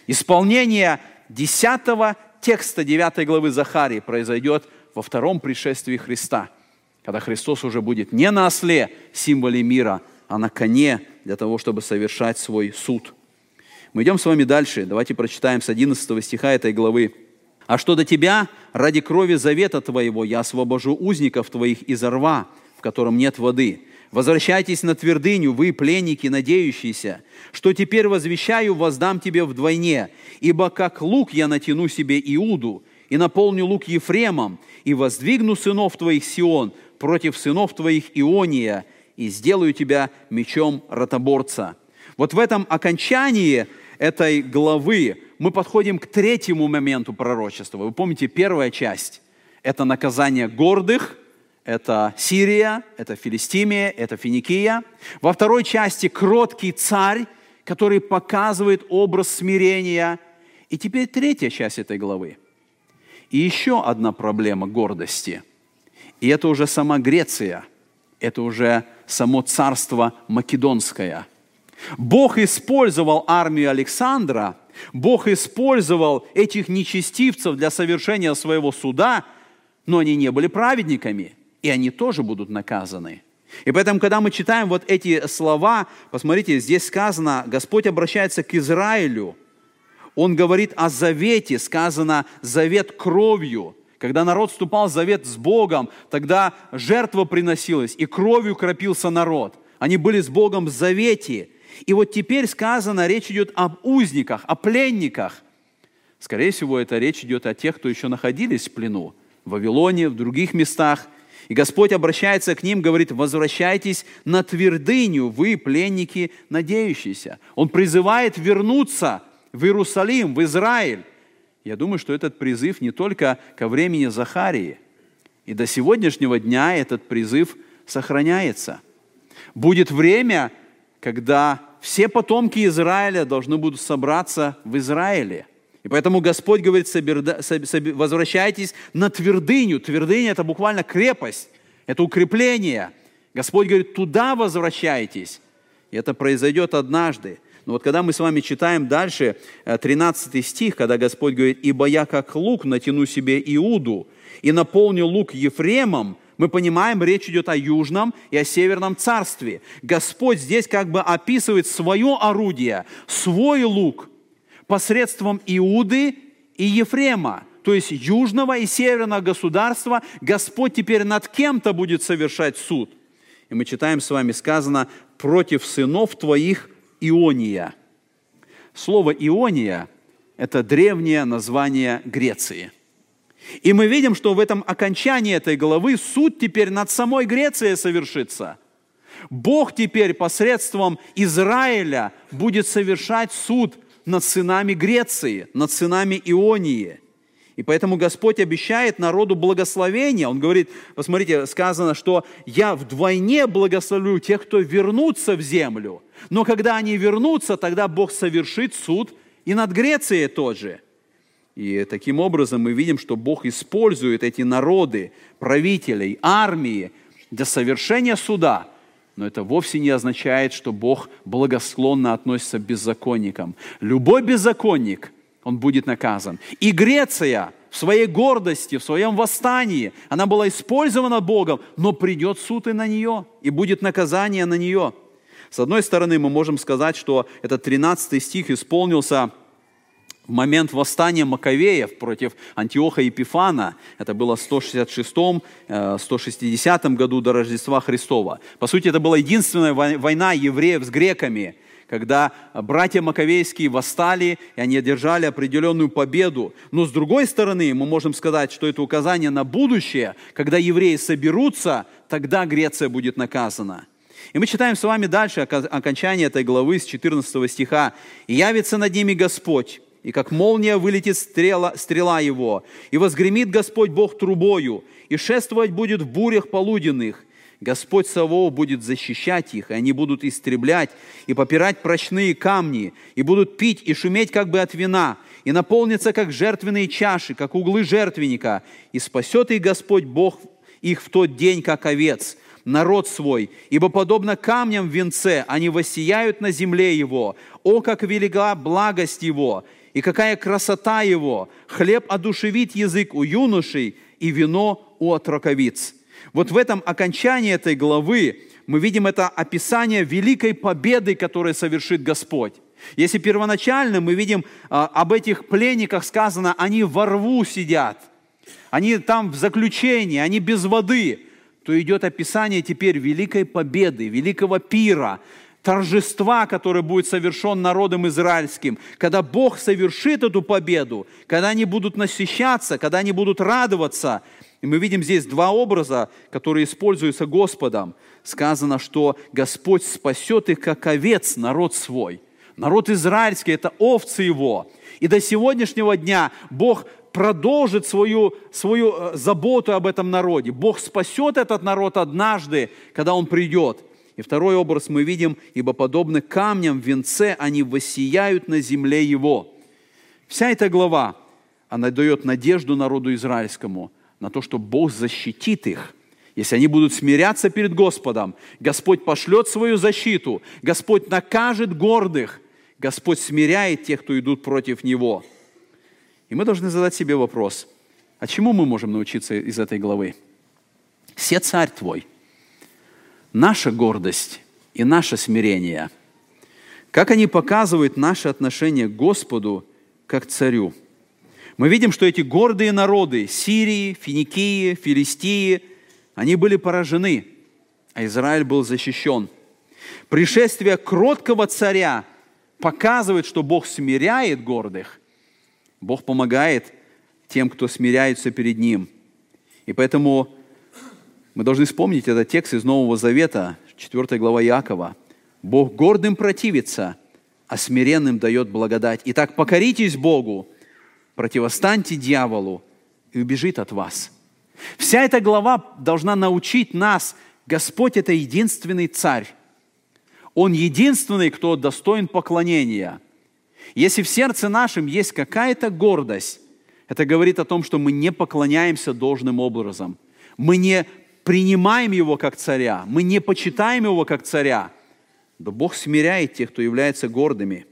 Исполнение 10 текста 9 главы Захарии произойдет во втором пришествии Христа, когда Христос уже будет не на осле, символе мира, а на коне для того, чтобы совершать свой суд. Мы идем с вами дальше. Давайте прочитаем с 11 стиха этой главы. А что до тебя, ради крови завета твоего я освобожу узников твоих из рва, в котором нет воды. Возвращайтесь на твердыню, вы, пленники, надеющиеся, что теперь возвещаю, воздам тебе вдвойне, ибо как лук я натяну себе Иуду, и наполню лук Ефремом, и воздвигну сынов твоих Сион, против сынов твоих Иония, и сделаю тебя мечом ротоборца». Вот в этом окончании этой главы мы подходим к третьему моменту пророчества. Вы помните, первая часть – это наказание гордых, это Сирия, это Филистимия, это Финикия. Во второй части – кроткий царь, который показывает образ смирения. И теперь третья часть этой главы. И еще одна проблема гордости. И это уже сама Греция, это уже само царство Македонское – Бог использовал армию Александра, Бог использовал этих нечестивцев для совершения своего суда, но они не были праведниками, и они тоже будут наказаны. И поэтому, когда мы читаем вот эти слова, посмотрите, здесь сказано, Господь обращается к Израилю. Он говорит о завете, сказано завет кровью. Когда народ вступал в завет с Богом, тогда жертва приносилась, и кровью кропился народ. Они были с Богом в завете. И вот теперь сказано, речь идет об узниках, о пленниках. Скорее всего, это речь идет о тех, кто еще находились в плену, в Вавилоне, в других местах. И Господь обращается к ним, говорит, возвращайтесь на твердыню, вы, пленники, надеющиеся. Он призывает вернуться в Иерусалим, в Израиль. Я думаю, что этот призыв не только ко времени Захарии. И до сегодняшнего дня этот призыв сохраняется. Будет время, когда все потомки Израиля должны будут собраться в Израиле. И поэтому Господь говорит, возвращайтесь на твердыню. Твердыня – это буквально крепость, это укрепление. Господь говорит, туда возвращайтесь. И это произойдет однажды. Но вот когда мы с вами читаем дальше 13 э, стих, когда Господь говорит, «Ибо я, как лук, натяну себе Иуду, и наполню лук Ефремом, мы понимаем, речь идет о южном и о северном царстве. Господь здесь как бы описывает свое орудие, свой лук посредством Иуды и Ефрема. То есть южного и северного государства Господь теперь над кем-то будет совершать суд. И мы читаем с вами сказано «против сынов твоих Иония». Слово «Иония» – это древнее название Греции – и мы видим, что в этом окончании этой главы суд теперь над самой Грецией совершится. Бог теперь посредством Израиля будет совершать суд над сынами Греции, над сынами Ионии. И поэтому Господь обещает народу благословение. Он говорит, посмотрите, сказано, что я вдвойне благословлю тех, кто вернутся в землю. Но когда они вернутся, тогда Бог совершит суд и над Грецией тоже. И таким образом мы видим, что Бог использует эти народы, правителей, армии для совершения суда. Но это вовсе не означает, что Бог благосклонно относится к беззаконникам. Любой беззаконник, он будет наказан. И Греция в своей гордости, в своем восстании, она была использована Богом, но придет суд и на нее, и будет наказание на нее. С одной стороны, мы можем сказать, что этот 13 стих исполнился – в момент восстания Маковеев против Антиоха Епифана, это было в 166-160 э, году до Рождества Христова. По сути, это была единственная война евреев с греками, когда братья Маковейские восстали, и они одержали определенную победу. Но с другой стороны, мы можем сказать, что это указание на будущее, когда евреи соберутся, тогда Греция будет наказана. И мы читаем с вами дальше окончание этой главы с 14 стиха. «И явится над ними Господь, и как молния вылетит стрела, стрела его, и возгремит Господь Бог трубою, и шествовать будет в бурях полуденных. Господь Савов будет защищать их, и они будут истреблять и попирать прочные камни, и будут пить и шуметь как бы от вина, и наполнятся как жертвенные чаши, как углы жертвенника, и спасет их Господь Бог их в тот день, как овец, народ свой, ибо подобно камням в венце они воссияют на земле его. О, как велика благость его! И какая красота его! Хлеб одушевит язык у юношей, и вино у отроковиц. Вот в этом окончании этой главы мы видим это описание великой победы, которую совершит Господь. Если первоначально мы видим а, об этих пленниках сказано, они во рву сидят, они там в заключении, они без воды, то идет описание теперь великой победы, великого пира, торжества, которое будет совершен народом израильским, когда Бог совершит эту победу, когда они будут насыщаться, когда они будут радоваться. И мы видим здесь два образа, которые используются Господом. Сказано, что Господь спасет их, как овец, народ свой. Народ израильский – это овцы его. И до сегодняшнего дня Бог продолжит свою, свою э, заботу об этом народе. Бог спасет этот народ однажды, когда Он придет. И второй образ мы видим, ибо подобны камням в венце, они воссияют на земле Его. Вся эта глава, она дает надежду народу израильскому на то, что Бог защитит их. Если они будут смиряться перед Господом, Господь пошлет свою защиту, Господь накажет гордых, Господь смиряет тех, кто идут против Него. И мы должны задать себе вопрос, а чему мы можем научиться из этой главы? «Се царь твой», наша гордость и наше смирение, как они показывают наше отношение к Господу как царю. Мы видим, что эти гордые народы Сирии, Финикии, Филистии, они были поражены, а Израиль был защищен. Пришествие кроткого царя показывает, что Бог смиряет гордых, Бог помогает тем, кто смиряется перед Ним. И поэтому мы должны вспомнить этот текст из Нового Завета, 4 глава Якова. Бог гордым противится, а смиренным дает благодать. Итак, покоритесь Богу, противостаньте дьяволу, и убежит от вас. Вся эта глава должна научить нас, Господь – это единственный царь. Он единственный, кто достоин поклонения. Если в сердце нашем есть какая-то гордость, это говорит о том, что мы не поклоняемся должным образом. Мы не принимаем Его как царя, мы не почитаем Его как царя, то Бог смиряет тех, кто является гордыми.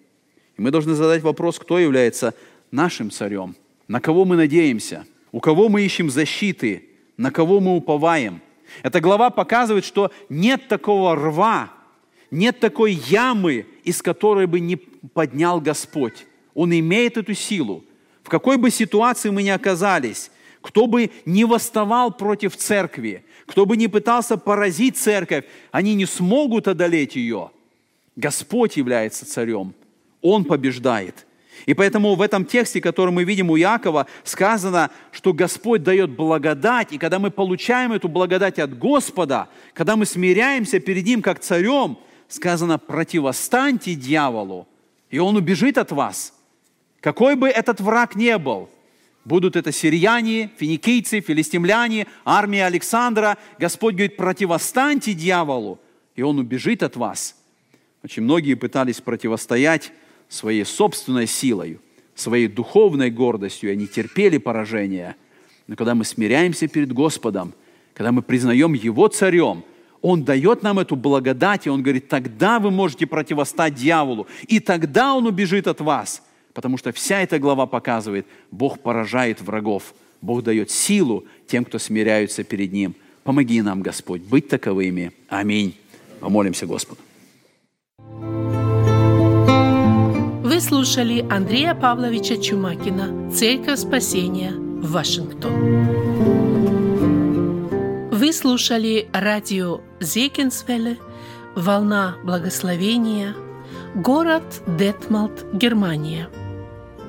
И мы должны задать вопрос, кто является нашим царем, на кого мы надеемся, у кого мы ищем защиты, на кого мы уповаем. Эта глава показывает, что нет такого рва, нет такой ямы, из которой бы не поднял Господь. Он имеет эту силу. В какой бы ситуации мы ни оказались, кто бы не восставал против церкви, кто бы не пытался поразить церковь, они не смогут одолеть ее. Господь является царем. Он побеждает. И поэтому в этом тексте, который мы видим у Якова, сказано, что Господь дает благодать, и когда мы получаем эту благодать от Господа, когда мы смиряемся перед Ним как царем, сказано, противостаньте дьяволу, и он убежит от вас. Какой бы этот враг ни был – Будут это сирияне, финикийцы, филистимляне, армия Александра. Господь говорит, противостаньте дьяволу, и он убежит от вас. Очень многие пытались противостоять своей собственной силой, своей духовной гордостью, и они терпели поражение. Но когда мы смиряемся перед Господом, когда мы признаем Его царем, Он дает нам эту благодать, и Он говорит, тогда вы можете противостать дьяволу, и тогда Он убежит от вас – Потому что вся эта глава показывает, Бог поражает врагов, Бог дает силу тем, кто смиряются перед Ним. Помоги нам, Господь, быть таковыми. Аминь. Помолимся Господу. Вы слушали Андрея Павловича Чумакина «Церковь спасения» Вашингтон. Вы слушали радио Зекинсвелле «Волна благословения», город Детмалт, Германия –